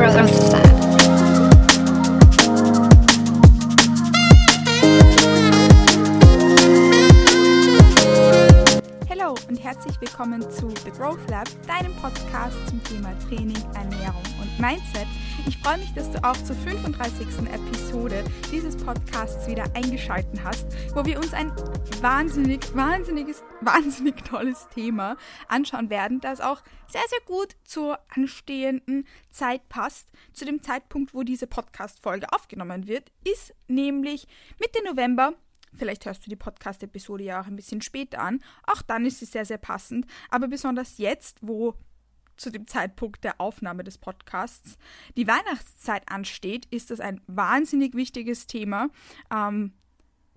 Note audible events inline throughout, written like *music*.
Growth willkommen zu The Growth Lab, deinem Podcast zum Thema Training, Ernährung und Mindset. Ich freue mich, dass du auch zur 35. Episode dieses Podcasts wieder eingeschaltet hast, wo wir uns ein wahnsinnig, wahnsinniges, wahnsinnig tolles Thema anschauen werden, das auch sehr, sehr gut zur anstehenden Zeit passt. Zu dem Zeitpunkt, wo diese Podcast-Folge aufgenommen wird, ist nämlich Mitte November Vielleicht hörst du die Podcast-Episode ja auch ein bisschen später an. Auch dann ist sie sehr, sehr passend. Aber besonders jetzt, wo zu dem Zeitpunkt der Aufnahme des Podcasts die Weihnachtszeit ansteht, ist das ein wahnsinnig wichtiges Thema. Ähm,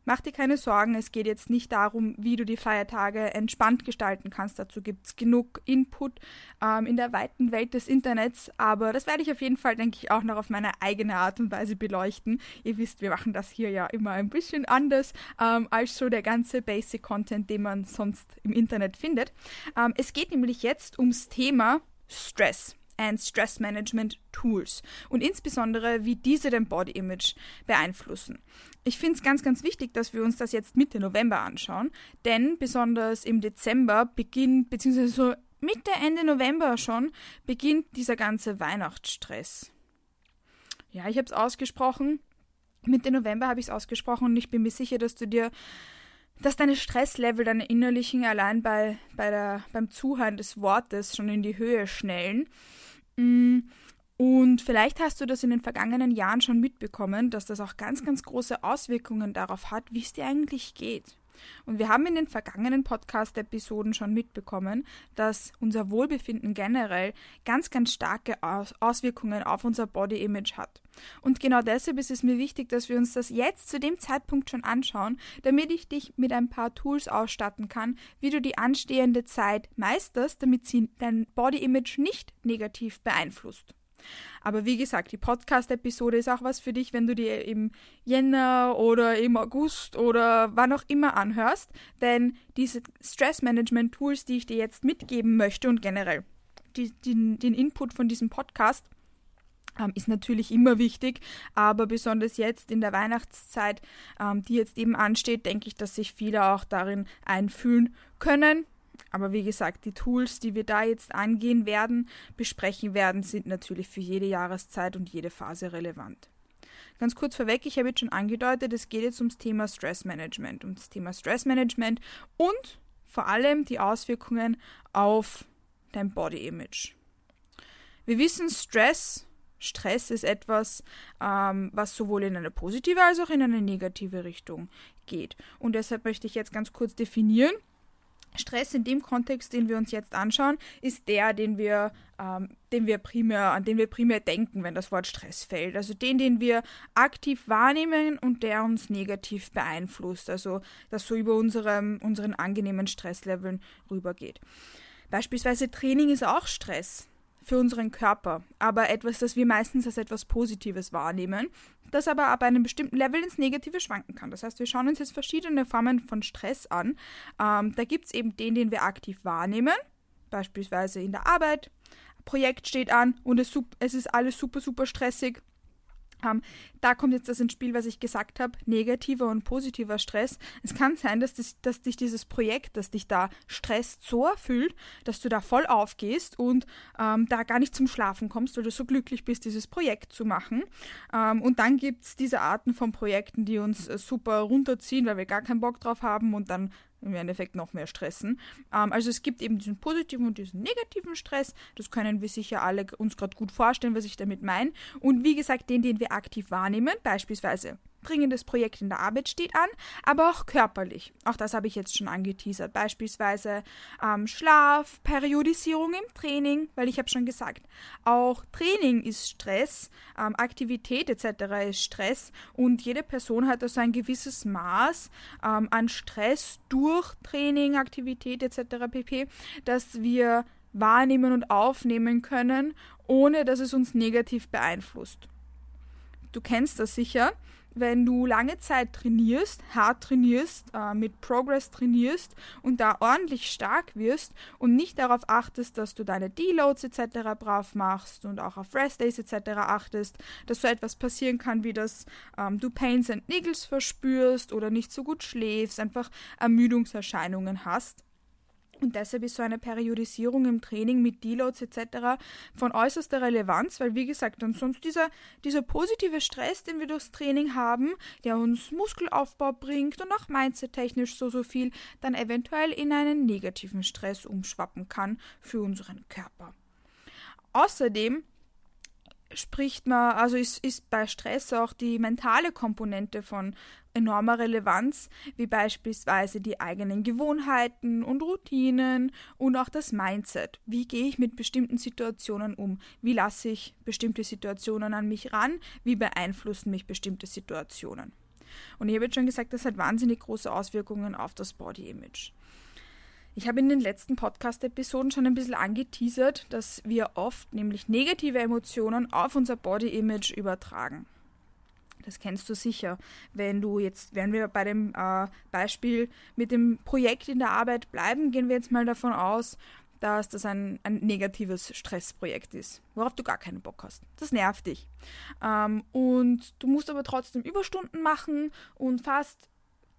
Mach dir keine Sorgen, es geht jetzt nicht darum, wie du die Feiertage entspannt gestalten kannst. Dazu gibt es genug Input ähm, in der weiten Welt des Internets, aber das werde ich auf jeden Fall, denke ich, auch noch auf meine eigene Art und Weise beleuchten. Ihr wisst, wir machen das hier ja immer ein bisschen anders ähm, als so der ganze Basic-Content, den man sonst im Internet findet. Ähm, es geht nämlich jetzt ums Thema Stress and Stress Management Tools und insbesondere, wie diese dein Body Image beeinflussen. Ich finde es ganz, ganz wichtig, dass wir uns das jetzt Mitte November anschauen, denn besonders im Dezember beginnt, beziehungsweise so Mitte, Ende November schon, beginnt dieser ganze Weihnachtsstress. Ja, ich habe es ausgesprochen. Mitte November habe ich es ausgesprochen und ich bin mir sicher, dass du dir dass deine Stresslevel, deine innerlichen allein bei, bei der, beim Zuhören des Wortes schon in die Höhe schnellen. Mm, und vielleicht hast du das in den vergangenen Jahren schon mitbekommen, dass das auch ganz, ganz große Auswirkungen darauf hat, wie es dir eigentlich geht. Und wir haben in den vergangenen Podcast-Episoden schon mitbekommen, dass unser Wohlbefinden generell ganz, ganz starke Auswirkungen auf unser Body-Image hat. Und genau deshalb ist es mir wichtig, dass wir uns das jetzt zu dem Zeitpunkt schon anschauen, damit ich dich mit ein paar Tools ausstatten kann, wie du die anstehende Zeit meisterst, damit sie dein Body-Image nicht negativ beeinflusst. Aber wie gesagt, die Podcast-Episode ist auch was für dich, wenn du dir im Jänner oder im August oder wann auch immer anhörst. Denn diese Stress-Management-Tools, die ich dir jetzt mitgeben möchte und generell die, die, den Input von diesem Podcast, ähm, ist natürlich immer wichtig, aber besonders jetzt in der Weihnachtszeit, ähm, die jetzt eben ansteht, denke ich, dass sich viele auch darin einfühlen können. Aber wie gesagt, die Tools, die wir da jetzt angehen werden, besprechen werden, sind natürlich für jede Jahreszeit und jede Phase relevant. Ganz kurz vorweg, ich habe jetzt schon angedeutet, es geht jetzt ums Thema Stressmanagement, um das Thema Stressmanagement und vor allem die Auswirkungen auf dein Body Image. Wir wissen, Stress, Stress ist etwas, ähm, was sowohl in eine positive als auch in eine negative Richtung geht. Und deshalb möchte ich jetzt ganz kurz definieren, Stress in dem Kontext, den wir uns jetzt anschauen, ist der, den wir, ähm, den wir primär, an den wir primär denken, wenn das Wort Stress fällt. Also den, den wir aktiv wahrnehmen und der uns negativ beeinflusst. Also das so über unserem, unseren angenehmen Stressleveln rübergeht. Beispielsweise Training ist auch Stress für unseren Körper, aber etwas, das wir meistens als etwas Positives wahrnehmen, das aber ab einem bestimmten Level ins Negative schwanken kann. Das heißt, wir schauen uns jetzt verschiedene Formen von Stress an. Ähm, da gibt es eben den, den wir aktiv wahrnehmen, beispielsweise in der Arbeit. Projekt steht an und es, es ist alles super, super stressig ähm, da kommt jetzt das ins Spiel, was ich gesagt habe, negativer und positiver Stress. Es kann sein, dass, das, dass dich dieses Projekt, das dich da stresst, so erfüllt, dass du da voll aufgehst und ähm, da gar nicht zum Schlafen kommst, weil du so glücklich bist, dieses Projekt zu machen. Ähm, und dann gibt es diese Arten von Projekten, die uns äh, super runterziehen, weil wir gar keinen Bock drauf haben und dann im Endeffekt noch mehr stressen. Ähm, also es gibt eben diesen positiven und diesen negativen Stress. Das können wir sicher alle uns gerade gut vorstellen, was ich damit meine. Und wie gesagt, den, den wir aktiv wahrnehmen, beispielsweise dringendes Projekt in der Arbeit steht an, aber auch körperlich. Auch das habe ich jetzt schon angeteasert. Beispielsweise ähm, Schlaf, Periodisierung im Training, weil ich habe schon gesagt, auch Training ist Stress, ähm, Aktivität etc. ist Stress und jede Person hat also ein gewisses Maß ähm, an Stress durch Training, Aktivität etc. pp, dass wir wahrnehmen und aufnehmen können, ohne dass es uns negativ beeinflusst. Du kennst das sicher wenn du lange Zeit trainierst, hart trainierst, äh, mit Progress trainierst und da ordentlich stark wirst und nicht darauf achtest, dass du deine Deloads etc. brav machst und auch auf Rest Days etc. achtest, dass so etwas passieren kann, wie dass ähm, du Pains and Niggles verspürst oder nicht so gut schläfst, einfach Ermüdungserscheinungen hast und deshalb ist so eine Periodisierung im Training mit Deloads etc. von äußerster Relevanz, weil wie gesagt, dann sonst dieser, dieser positive Stress, den wir durchs Training haben, der uns Muskelaufbau bringt und auch mindset-technisch so, so viel, dann eventuell in einen negativen Stress umschwappen kann für unseren Körper. Außerdem spricht man, also ist, ist bei Stress auch die mentale Komponente von enormer Relevanz, wie beispielsweise die eigenen Gewohnheiten und Routinen und auch das Mindset. Wie gehe ich mit bestimmten Situationen um? Wie lasse ich bestimmte Situationen an mich ran? Wie beeinflussen mich bestimmte Situationen? Und ich habe jetzt schon gesagt, das hat wahnsinnig große Auswirkungen auf das Body Image. Ich habe in den letzten Podcast-Episoden schon ein bisschen angeteasert, dass wir oft nämlich negative Emotionen auf unser Body-Image übertragen. Das kennst du sicher. Wenn du jetzt, wenn wir bei dem äh, Beispiel mit dem Projekt in der Arbeit bleiben, gehen wir jetzt mal davon aus, dass das ein, ein negatives Stressprojekt ist, worauf du gar keinen Bock hast. Das nervt dich. Ähm, und du musst aber trotzdem Überstunden machen und fast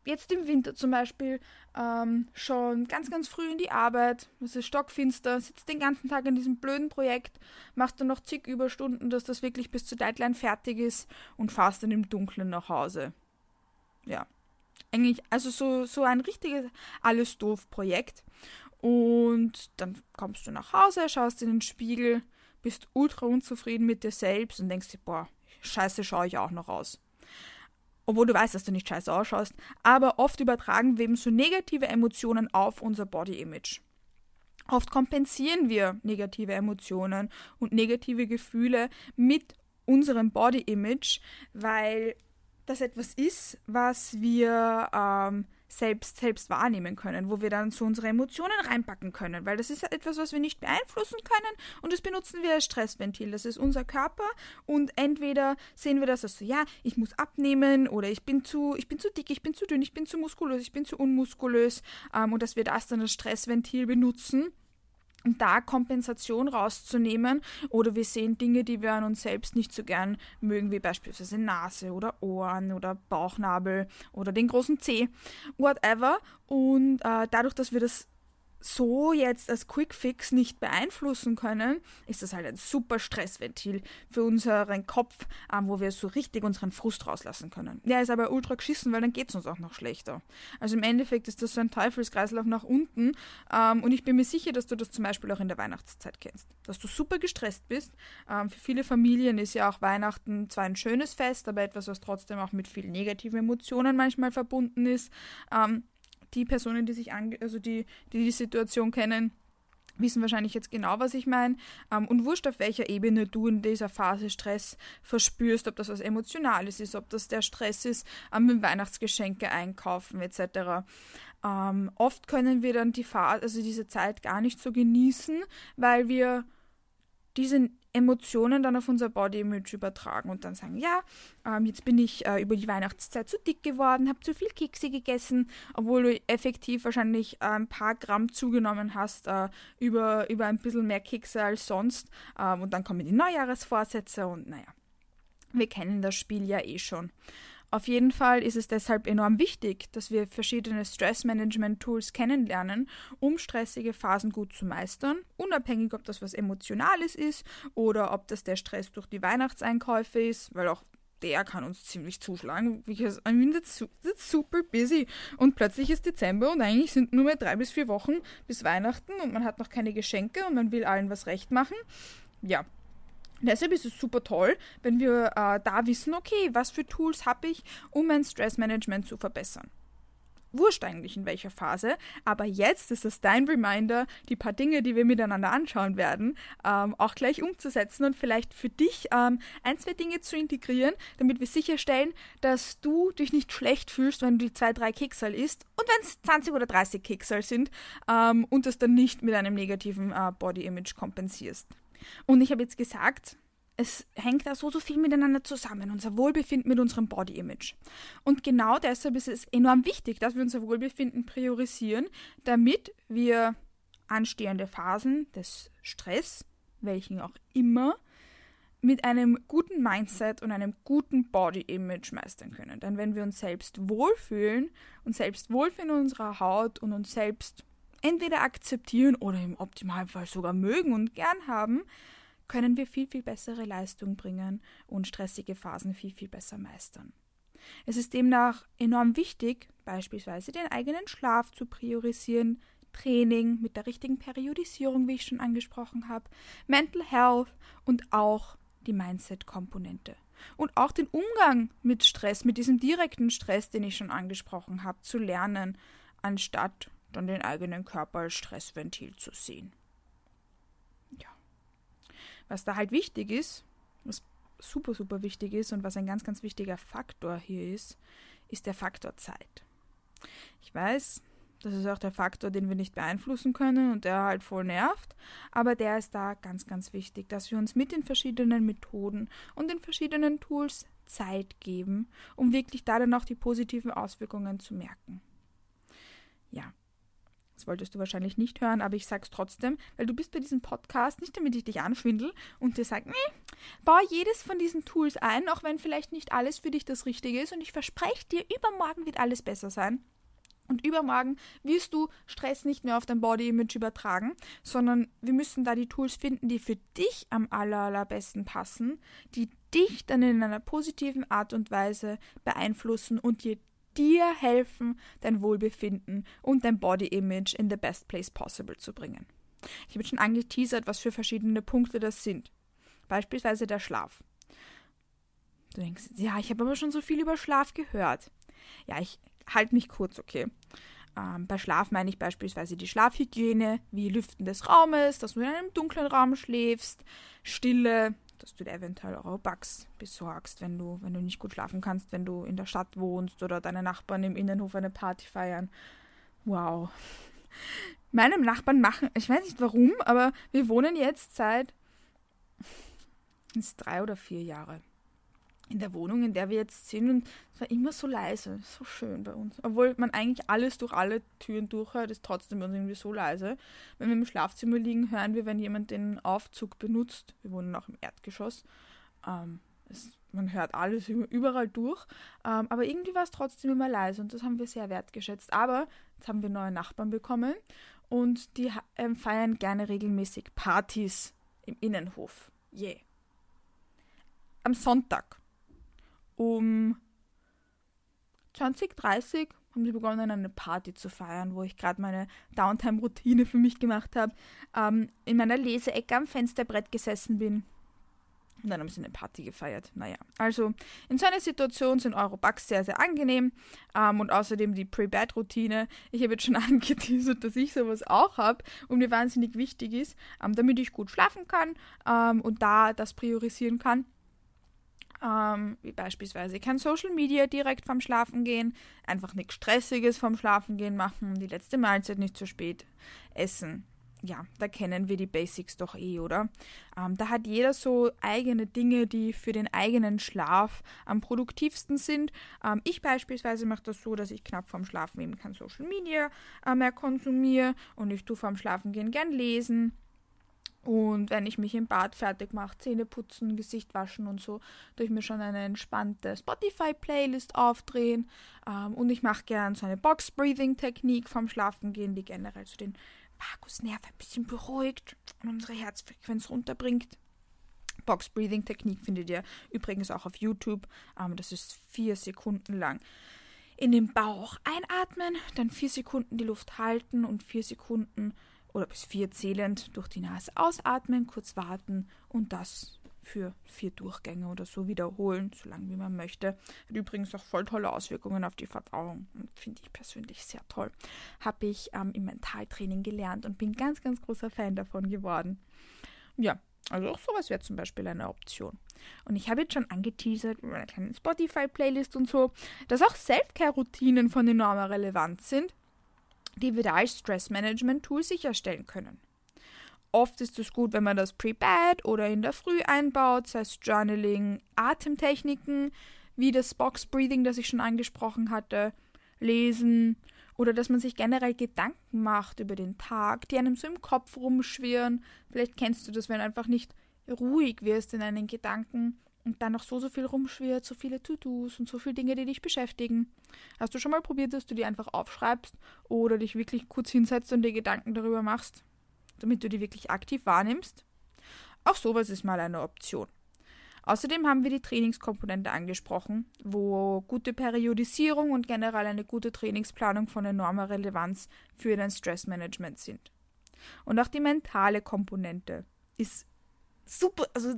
jetzt im Winter zum Beispiel ähm, schon ganz, ganz früh in die Arbeit, es ist stockfinster, sitzt den ganzen Tag an diesem blöden Projekt, machst dann noch zig Überstunden, dass das wirklich bis zur Deadline fertig ist und fahrst dann im Dunkeln nach Hause. Ja. Eigentlich, also so, so ein richtiges alles doof Projekt. Und dann kommst du nach Hause, schaust in den Spiegel, bist ultra unzufrieden mit dir selbst und denkst dir, boah, scheiße schaue ich auch noch aus obwohl du weißt, dass du nicht scheiße ausschaust, aber oft übertragen wir eben so negative Emotionen auf unser Body Image. Oft kompensieren wir negative Emotionen und negative Gefühle mit unserem Body Image, weil das etwas ist, was wir ähm, selbst, selbst wahrnehmen können, wo wir dann so unsere Emotionen reinpacken können, weil das ist etwas, was wir nicht beeinflussen können und das benutzen wir als Stressventil. Das ist unser Körper und entweder sehen wir das als so, ja, ich muss abnehmen oder ich bin zu, ich bin zu dick, ich bin zu dünn, ich bin zu muskulös, ich bin zu unmuskulös ähm, und dass wir das dann als Stressventil benutzen da Kompensation rauszunehmen. Oder wir sehen Dinge, die wir an uns selbst nicht so gern mögen, wie beispielsweise Nase oder Ohren oder Bauchnabel oder den großen Zeh, whatever. Und äh, dadurch, dass wir das so jetzt als Quickfix nicht beeinflussen können, ist das halt ein super Stressventil für unseren Kopf, ähm, wo wir so richtig unseren Frust rauslassen können. Der ist aber ultra geschissen, weil dann geht es uns auch noch schlechter. Also im Endeffekt ist das so ein Teufelskreislauf nach unten ähm, und ich bin mir sicher, dass du das zum Beispiel auch in der Weihnachtszeit kennst. Dass du super gestresst bist. Ähm, für viele Familien ist ja auch Weihnachten zwar ein schönes Fest, aber etwas, was trotzdem auch mit vielen negativen Emotionen manchmal verbunden ist. Die Personen, die sich also die, die die Situation kennen, wissen wahrscheinlich jetzt genau, was ich meine. Ähm, und wurscht, auf welcher Ebene du in dieser Phase Stress verspürst, ob das was Emotionales ist, ob das der Stress ist ähm, Weihnachtsgeschenke einkaufen etc. Ähm, oft können wir dann die Phase, also diese Zeit gar nicht so genießen, weil wir diese Emotionen dann auf unser Body Image übertragen und dann sagen, ja, ähm, jetzt bin ich äh, über die Weihnachtszeit zu dick geworden, habe zu viel Kekse gegessen, obwohl du effektiv wahrscheinlich äh, ein paar Gramm zugenommen hast, äh, über, über ein bisschen mehr Kekse als sonst. Ähm, und dann kommen die Neujahresvorsätze und naja, wir kennen das Spiel ja eh schon. Auf jeden Fall ist es deshalb enorm wichtig, dass wir verschiedene Stressmanagement-Tools kennenlernen, um stressige Phasen gut zu meistern, unabhängig ob das was Emotionales ist oder ob das der Stress durch die Weihnachtseinkäufe ist, weil auch der kann uns ziemlich zuschlagen. Because I mean, super busy. Und plötzlich ist Dezember und eigentlich sind nur mehr drei bis vier Wochen bis Weihnachten und man hat noch keine Geschenke und man will allen was recht machen. Ja, Deshalb ist es super toll, wenn wir äh, da wissen, okay, was für Tools habe ich, um mein Stressmanagement zu verbessern. Wurscht eigentlich in welcher Phase, aber jetzt ist es dein Reminder, die paar Dinge, die wir miteinander anschauen werden, ähm, auch gleich umzusetzen und vielleicht für dich ähm, ein, zwei Dinge zu integrieren, damit wir sicherstellen, dass du dich nicht schlecht fühlst, wenn du die zwei, drei Kicksal isst und wenn es 20 oder 30 Kicksal sind ähm, und das dann nicht mit einem negativen äh, Body Image kompensierst. Und ich habe jetzt gesagt, es hängt da so, so viel miteinander zusammen, unser Wohlbefinden mit unserem Body Image. Und genau deshalb ist es enorm wichtig, dass wir unser Wohlbefinden priorisieren, damit wir anstehende Phasen des Stress, welchen auch immer, mit einem guten Mindset und einem guten Body Image meistern können. Denn wenn wir uns selbst wohlfühlen und selbst wohlfühlen in unserer Haut und uns selbst entweder akzeptieren oder im Optimalfall sogar mögen und gern haben, können wir viel, viel bessere Leistung bringen und stressige Phasen viel, viel besser meistern. Es ist demnach enorm wichtig, beispielsweise den eigenen Schlaf zu priorisieren, Training mit der richtigen Periodisierung, wie ich schon angesprochen habe, Mental Health und auch die Mindset-Komponente. Und auch den Umgang mit Stress, mit diesem direkten Stress, den ich schon angesprochen habe, zu lernen, anstatt dann den eigenen Körper als Stressventil zu sehen. Was da halt wichtig ist, was super, super wichtig ist und was ein ganz, ganz wichtiger Faktor hier ist, ist der Faktor Zeit. Ich weiß, das ist auch der Faktor, den wir nicht beeinflussen können und der halt voll nervt, aber der ist da ganz, ganz wichtig, dass wir uns mit den verschiedenen Methoden und den verschiedenen Tools Zeit geben, um wirklich da dann auch die positiven Auswirkungen zu merken. Ja, das wolltest du wahrscheinlich nicht hören, aber ich sag's trotzdem, weil du bist bei diesem Podcast nicht, damit ich dich anschwindel und dir sage, nee, baue jedes von diesen Tools ein, auch wenn vielleicht nicht alles für dich das Richtige ist und ich verspreche dir, übermorgen wird alles besser sein. Und übermorgen wirst du Stress nicht mehr auf dein Body Image übertragen, sondern wir müssen da die Tools finden, die für dich am aller, allerbesten passen, die dich dann in einer positiven Art und Weise beeinflussen und dir dir helfen, dein Wohlbefinden und dein Body Image in the best place possible zu bringen. Ich habe schon angeteasert, was für verschiedene Punkte das sind. Beispielsweise der Schlaf. Du denkst, ja, ich habe aber schon so viel über Schlaf gehört. Ja, ich halte mich kurz, okay. Ähm, bei Schlaf meine ich beispielsweise die Schlafhygiene, wie Lüften des Raumes, dass du in einem dunklen Raum schläfst, Stille, dass du dir eventuell auch Bugs besorgst, wenn du, wenn du nicht gut schlafen kannst, wenn du in der Stadt wohnst oder deine Nachbarn im Innenhof eine Party feiern. Wow. *laughs* Meinem Nachbarn machen, ich weiß nicht warum, aber wir wohnen jetzt seit drei oder vier Jahre in der Wohnung, in der wir jetzt sind. Und es war immer so leise, so schön bei uns. Obwohl man eigentlich alles durch alle Türen durchhört, ist trotzdem irgendwie so leise. Wenn wir im Schlafzimmer liegen, hören wir, wenn jemand den Aufzug benutzt. Wir wohnen auch im Erdgeschoss. Ähm, es, man hört alles überall durch. Ähm, aber irgendwie war es trotzdem immer leise und das haben wir sehr wertgeschätzt. Aber jetzt haben wir neue Nachbarn bekommen und die ähm, feiern gerne regelmäßig Partys im Innenhof. Yeah. Am Sonntag um 2030 haben sie begonnen, eine Party zu feiern, wo ich gerade meine Downtime-Routine für mich gemacht habe, ähm, in meiner Leseecke am Fensterbrett gesessen bin. Und dann haben sie eine Party gefeiert. Naja, also in so einer Situation sind Eurobucks sehr, sehr angenehm. Ähm, und außerdem die Pre-Bed-Routine. Ich habe jetzt schon *laughs* angeteasert, dass ich sowas auch habe und mir wahnsinnig wichtig ist, ähm, damit ich gut schlafen kann ähm, und da das priorisieren kann ähm, wie beispielsweise kein Social Media direkt vorm Schlafengehen, einfach nichts Stressiges vorm Schlafengehen machen, die letzte Mahlzeit nicht zu spät essen. Ja, da kennen wir die Basics doch eh, oder? Ähm, da hat jeder so eigene Dinge, die für den eigenen Schlaf am produktivsten sind. Ähm, ich beispielsweise mache das so, dass ich knapp vorm Schlafen eben kein Social Media äh, mehr konsumiere und ich tue vorm Schlafengehen gern lesen und wenn ich mich im Bad fertig mache, Zähne putzen, Gesicht waschen und so, tue ich mir schon eine entspannte Spotify-Playlist aufdrehen. Ähm, und ich mache gern so eine Box-Breathing-Technik vom Schlafengehen, die generell so den Vagusnerv ein bisschen beruhigt und unsere Herzfrequenz runterbringt. Box-Breathing-Technik findet ihr übrigens auch auf YouTube. Ähm, das ist vier Sekunden lang. In den Bauch einatmen, dann vier Sekunden die Luft halten und vier Sekunden oder bis vier zählend durch die Nase ausatmen, kurz warten und das für vier Durchgänge oder so wiederholen, so lange wie man möchte. Hat übrigens auch voll tolle Auswirkungen auf die Verdauung. Finde ich persönlich sehr toll. Habe ich ähm, im Mentaltraining gelernt und bin ganz, ganz großer Fan davon geworden. Ja, also auch sowas wäre zum Beispiel eine Option. Und ich habe jetzt schon angeteasert über eine kleine Spotify-Playlist und so, dass auch Self-Care-Routinen von enormer Relevanz sind die wir da als Stressmanagement-Tool sicherstellen können. oft ist es gut, wenn man das pre-bed oder in der Früh einbaut, sei es Journaling, Atemtechniken, wie das Box Breathing, das ich schon angesprochen hatte, lesen oder dass man sich generell Gedanken macht über den Tag, die einem so im Kopf rumschwirren. Vielleicht kennst du das, wenn du einfach nicht ruhig wirst in deinen Gedanken und dann noch so, so viel rumschwirrt, so viele To-Dos und so viele Dinge, die dich beschäftigen. Hast du schon mal probiert, dass du die einfach aufschreibst oder dich wirklich kurz hinsetzt und dir Gedanken darüber machst, damit du die wirklich aktiv wahrnimmst? Auch sowas ist mal eine Option. Außerdem haben wir die Trainingskomponente angesprochen, wo gute Periodisierung und generell eine gute Trainingsplanung von enormer Relevanz für dein Stressmanagement sind. Und auch die mentale Komponente ist super, also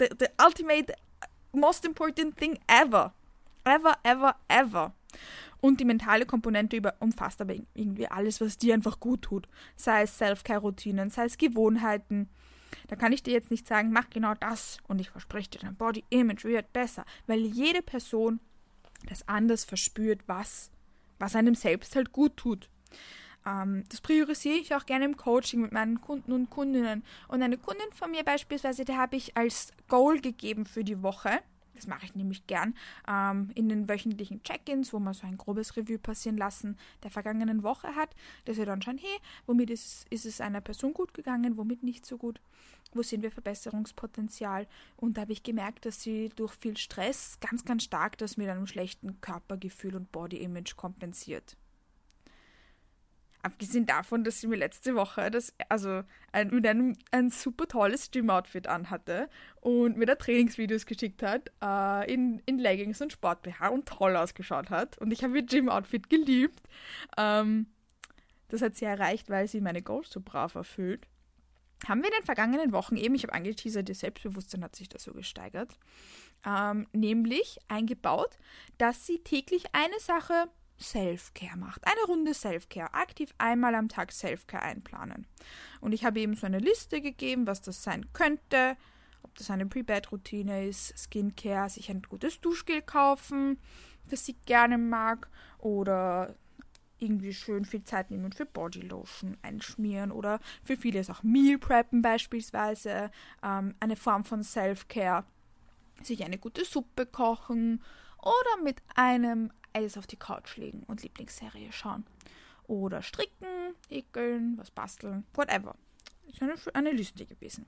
the, the ultimate most important thing ever. Ever, ever, ever. Und die mentale Komponente umfasst aber irgendwie alles, was dir einfach gut tut. Sei es Self-Care-Routinen, sei es Gewohnheiten, da kann ich dir jetzt nicht sagen, mach genau das und ich verspreche dir, dein Body Image wird besser, weil jede Person das anders verspürt, was, was einem selbst halt gut tut. Ähm, das priorisiere ich auch gerne im Coaching mit meinen Kunden und Kundinnen. Und eine Kundin von mir beispielsweise, der habe ich als Goal gegeben für die Woche das mache ich nämlich gern ähm, in den wöchentlichen Check-ins, wo man so ein grobes Review passieren lassen der vergangenen Woche hat, dass wir dann schauen, hey, womit ist, ist es einer Person gut gegangen, womit nicht so gut, wo sehen wir Verbesserungspotenzial. Und da habe ich gemerkt, dass sie durch viel Stress ganz, ganz stark das mit einem schlechten Körpergefühl und Body-Image kompensiert. Abgesehen davon, dass sie mir letzte Woche das, also ein, mit einem ein super tolles Gym-Outfit anhatte und mir da Trainingsvideos geschickt hat, äh, in, in Leggings und Sport-BH und toll ausgeschaut hat. Und ich habe ihr Gym-Outfit geliebt. Ähm, das hat sie erreicht, weil sie meine Goals so brav erfüllt. Haben wir in den vergangenen Wochen eben, ich habe angeteasert, ihr Selbstbewusstsein hat sich da so gesteigert, ähm, nämlich eingebaut, dass sie täglich eine Sache Self-Care macht. Eine Runde Self-Care. Aktiv einmal am Tag Self-Care einplanen. Und ich habe eben so eine Liste gegeben, was das sein könnte. Ob das eine Pre-Bed-Routine ist, Skincare, sich ein gutes Duschgel kaufen, das sie gerne mag. Oder irgendwie schön viel Zeit nehmen für Bodylotion einschmieren oder für viele ist auch Meal Preppen beispielsweise ähm, eine Form von Self-Care. Sich eine gute Suppe kochen oder mit einem Eis auf die Couch legen und Lieblingsserie schauen. Oder stricken, häkeln, was basteln, whatever. Ist eine, eine Liste gewesen.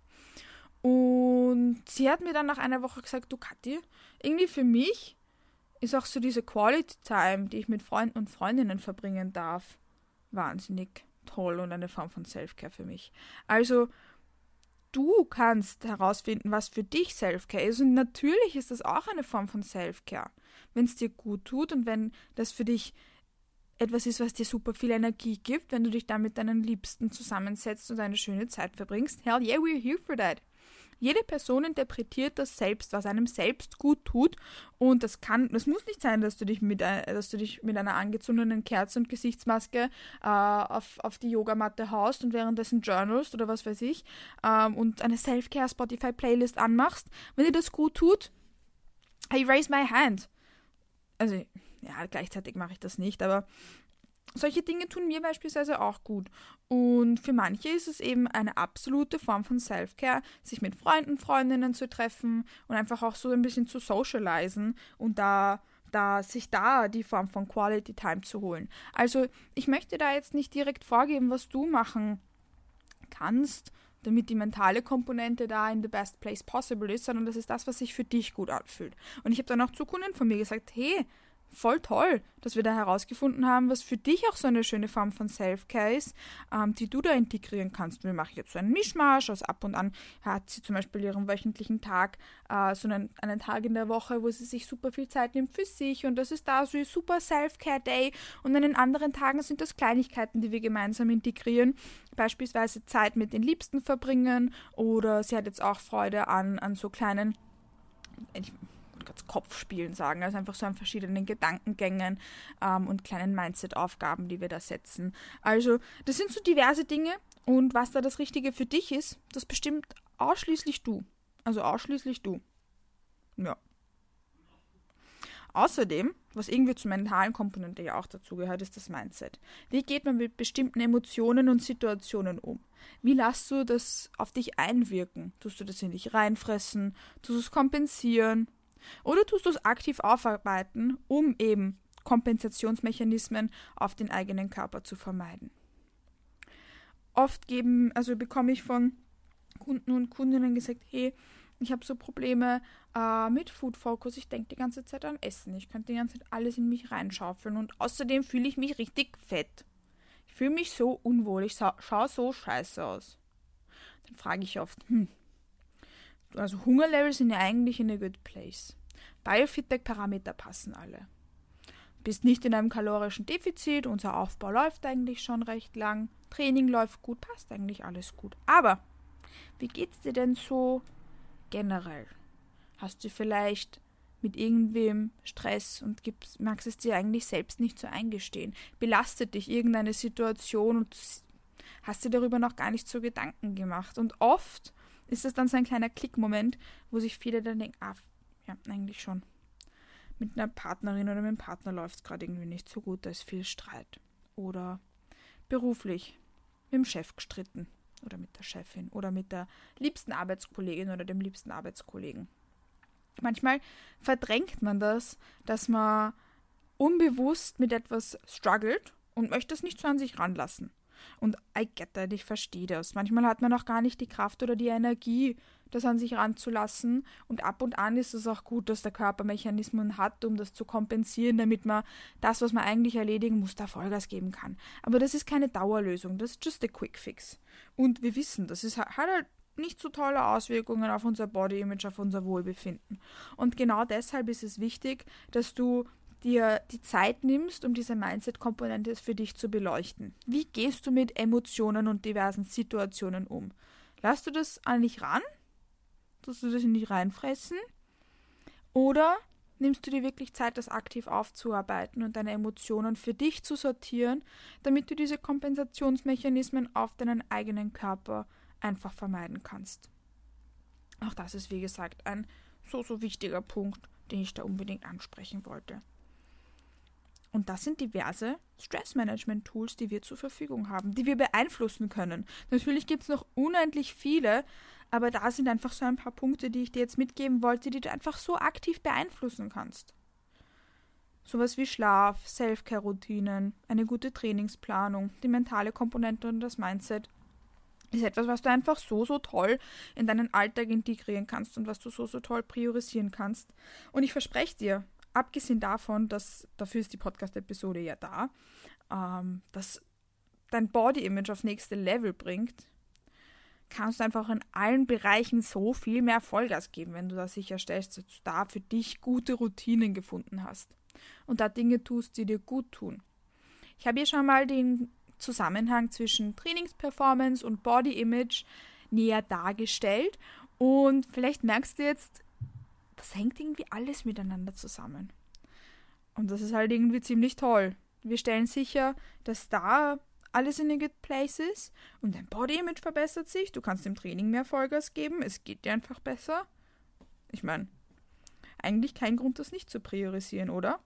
Und sie hat mir dann nach einer Woche gesagt, du Kathi, irgendwie für mich ist auch so diese Quality Time, die ich mit Freunden und Freundinnen verbringen darf, wahnsinnig toll und eine Form von Selfcare für mich. Also du kannst herausfinden, was für dich Selfcare ist und natürlich ist das auch eine Form von Selfcare wenn es dir gut tut und wenn das für dich etwas ist, was dir super viel Energie gibt, wenn du dich dann mit deinen Liebsten zusammensetzt und eine schöne Zeit verbringst. Hell yeah, we're here for that. Jede Person interpretiert das selbst, was einem selbst gut tut. Und das kann, das muss nicht sein, dass du dich mit, äh, dass du dich mit einer angezündeten Kerze und Gesichtsmaske äh, auf, auf die Yogamatte haust und währenddessen journalst oder was weiß ich ähm, und eine Self-Care Spotify Playlist anmachst. Wenn dir das gut tut, I raise my hand also ja, gleichzeitig mache ich das nicht, aber solche Dinge tun mir beispielsweise auch gut. Und für manche ist es eben eine absolute Form von Self-Care, sich mit Freunden, Freundinnen zu treffen und einfach auch so ein bisschen zu socialisen und da, da sich da die Form von Quality Time zu holen. Also ich möchte da jetzt nicht direkt vorgeben, was du machen kannst, damit die mentale Komponente da in the best place possible ist, sondern das ist das, was sich für dich gut anfühlt. Und ich habe dann auch zu Kunden von mir gesagt, hey, voll toll, dass wir da herausgefunden haben, was für dich auch so eine schöne Form von Self-Care ist, ähm, die du da integrieren kannst. Wir machen jetzt so einen Mischmasch, also ab und an hat sie zum Beispiel ihren wöchentlichen Tag, äh, so einen, einen Tag in der Woche, wo sie sich super viel Zeit nimmt für sich und das ist da so ein super Self-Care-Day und an den anderen Tagen sind das Kleinigkeiten, die wir gemeinsam integrieren, beispielsweise Zeit mit den Liebsten verbringen oder sie hat jetzt auch Freude an, an so kleinen ganz Kopfspielen sagen, also einfach so an verschiedenen Gedankengängen ähm, und kleinen Mindset-Aufgaben, die wir da setzen. Also, das sind so diverse Dinge und was da das Richtige für dich ist, das bestimmt ausschließlich du. Also ausschließlich du. Ja. Außerdem, was irgendwie zur mentalen Komponente ja auch dazugehört, ist das Mindset. Wie geht man mit bestimmten Emotionen und Situationen um? Wie lässt du das auf dich einwirken? Tust du das in dich reinfressen? Tust du es kompensieren? Oder tust du es aktiv aufarbeiten, um eben Kompensationsmechanismen auf den eigenen Körper zu vermeiden? Oft geben, also bekomme ich von Kunden und Kundinnen gesagt, hey, ich habe so Probleme äh, mit Food Focus. Ich denke die ganze Zeit an Essen. Ich könnte die ganze Zeit alles in mich reinschaufeln. Und außerdem fühle ich mich richtig fett. Ich fühle mich so unwohl. Ich schaue so scheiße aus. Dann frage ich oft, hm, also Hungerlevel sind ja eigentlich in a good place. Biofeedback-Parameter passen alle. Bist nicht in einem kalorischen Defizit, unser Aufbau läuft eigentlich schon recht lang, Training läuft gut, passt eigentlich alles gut. Aber wie geht's dir denn so generell? Hast du vielleicht mit irgendwem Stress und gibst, magst es dir eigentlich selbst nicht so eingestehen? Belastet dich irgendeine Situation und hast dir darüber noch gar nicht so Gedanken gemacht? Und oft ist es dann so ein kleiner Klickmoment, wo sich viele dann denken, ah, ja, eigentlich schon. Mit einer Partnerin oder mit einem Partner läuft es gerade irgendwie nicht so gut, da ist viel Streit. Oder beruflich mit dem Chef gestritten oder mit der Chefin oder mit der liebsten Arbeitskollegin oder dem liebsten Arbeitskollegen. Manchmal verdrängt man das, dass man unbewusst mit etwas struggelt und möchte es nicht so an sich ranlassen. Und I get that, ich verstehe das. Manchmal hat man auch gar nicht die Kraft oder die Energie, das an sich ranzulassen. Und ab und an ist es auch gut, dass der Körper Mechanismen hat, um das zu kompensieren, damit man das, was man eigentlich erledigen muss, da Vollgas geben kann. Aber das ist keine Dauerlösung, das ist just a quick fix. Und wir wissen, das ist, hat halt nicht so tolle Auswirkungen auf unser Body Image, auf unser Wohlbefinden. Und genau deshalb ist es wichtig, dass du dir die Zeit nimmst, um diese Mindset-Komponente für dich zu beleuchten. Wie gehst du mit Emotionen und diversen Situationen um? Lass du das an dich ran? Tust du das in dich reinfressen? Oder nimmst du dir wirklich Zeit, das aktiv aufzuarbeiten und deine Emotionen für dich zu sortieren, damit du diese Kompensationsmechanismen auf deinen eigenen Körper einfach vermeiden kannst? Auch das ist, wie gesagt, ein so, so wichtiger Punkt, den ich da unbedingt ansprechen wollte. Und das sind diverse Stressmanagement-Tools, die wir zur Verfügung haben, die wir beeinflussen können. Natürlich gibt es noch unendlich viele, aber da sind einfach so ein paar Punkte, die ich dir jetzt mitgeben wollte, die du einfach so aktiv beeinflussen kannst. Sowas wie Schlaf, Self-Care-Routinen, eine gute Trainingsplanung, die mentale Komponente und das Mindset ist etwas, was du einfach so, so toll in deinen Alltag integrieren kannst und was du so, so toll priorisieren kannst. Und ich verspreche dir, abgesehen davon, dass dafür ist die Podcast-Episode ja da, ähm, dass dein Body-Image auf nächste Level bringt, kannst du einfach in allen Bereichen so viel mehr Vollgas geben, wenn du da sicherstellst, dass du da für dich gute Routinen gefunden hast und da Dinge tust, die dir gut tun. Ich habe hier schon mal den Zusammenhang zwischen Trainingsperformance und Body Image näher dargestellt und vielleicht merkst du jetzt, das hängt irgendwie alles miteinander zusammen. Und das ist halt irgendwie ziemlich toll. Wir stellen sicher, dass da alles in a good place ist und dein Body Image verbessert sich. Du kannst im Training mehr Vollgas geben. Es geht dir einfach besser. Ich meine, eigentlich kein Grund, das nicht zu priorisieren, oder?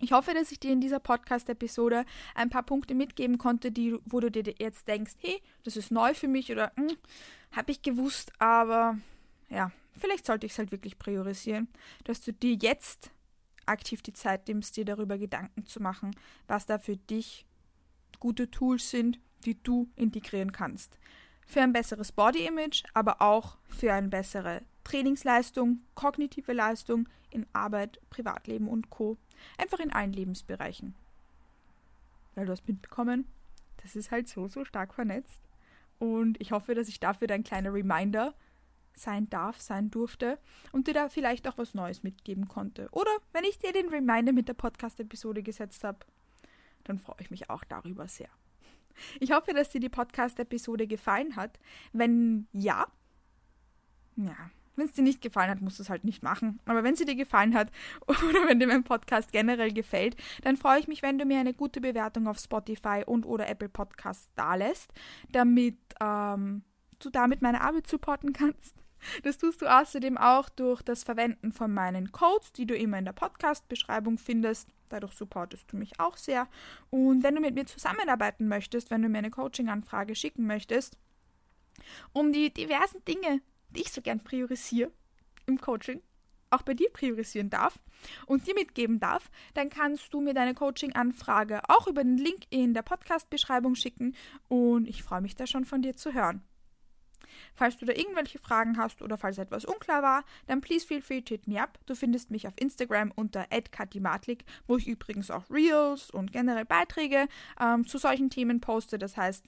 Ich hoffe, dass ich dir in dieser Podcast-Episode ein paar Punkte mitgeben konnte, die, wo du dir jetzt denkst, hey, das ist neu für mich oder hm, habe ich gewusst, aber ja, vielleicht sollte ich es halt wirklich priorisieren, dass du dir jetzt aktiv die Zeit nimmst, dir darüber Gedanken zu machen, was da für dich gute Tools sind, die du integrieren kannst. Für ein besseres Body Image, aber auch für eine bessere Trainingsleistung, kognitive Leistung in Arbeit, Privatleben und Co. Einfach in allen Lebensbereichen. Weil du hast mitbekommen, das ist halt so, so stark vernetzt. Und ich hoffe, dass ich dafür dein kleiner Reminder sein darf, sein durfte und dir da vielleicht auch was Neues mitgeben konnte. Oder wenn ich dir den Reminder mit der Podcast-Episode gesetzt habe, dann freue ich mich auch darüber sehr. Ich hoffe, dass dir die Podcast-Episode gefallen hat. Wenn ja, ja, wenn es dir nicht gefallen hat, musst du es halt nicht machen. Aber wenn sie dir gefallen hat *laughs* oder wenn dir mein Podcast generell gefällt, dann freue ich mich, wenn du mir eine gute Bewertung auf Spotify und oder Apple Podcasts dalässt, damit ähm, du damit meine Arbeit supporten kannst. Das tust du außerdem auch durch das Verwenden von meinen Codes, die du immer in der Podcast-Beschreibung findest. Dadurch supportest du mich auch sehr. Und wenn du mit mir zusammenarbeiten möchtest, wenn du mir eine Coaching-Anfrage schicken möchtest, um die diversen Dinge, die ich so gern priorisiere im Coaching, auch bei dir priorisieren darf und dir mitgeben darf, dann kannst du mir deine Coaching-Anfrage auch über den Link in der Podcast-Beschreibung schicken und ich freue mich da schon von dir zu hören. Falls du da irgendwelche Fragen hast oder falls etwas unklar war, dann please feel free to hit me up. Du findest mich auf Instagram unter @katimatlik, wo ich übrigens auch Reels und generell Beiträge ähm, zu solchen Themen poste. Das heißt,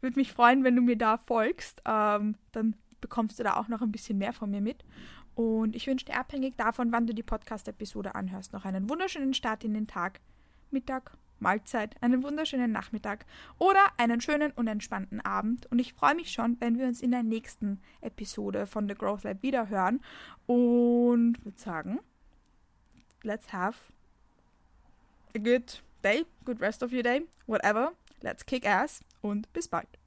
würde mich freuen, wenn du mir da folgst. Ähm, dann bekommst du da auch noch ein bisschen mehr von mir mit. Und ich wünsche dir abhängig davon, wann du die Podcast-Episode anhörst, noch einen wunderschönen Start in den Tag, Mittag, Mahlzeit, einen wunderschönen Nachmittag oder einen schönen und entspannten Abend. Und ich freue mich schon, wenn wir uns in der nächsten Episode von The Growth Lab wieder hören. Und würde sagen, let's have a good day, good rest of your day, whatever. Let's kick ass und bis bald.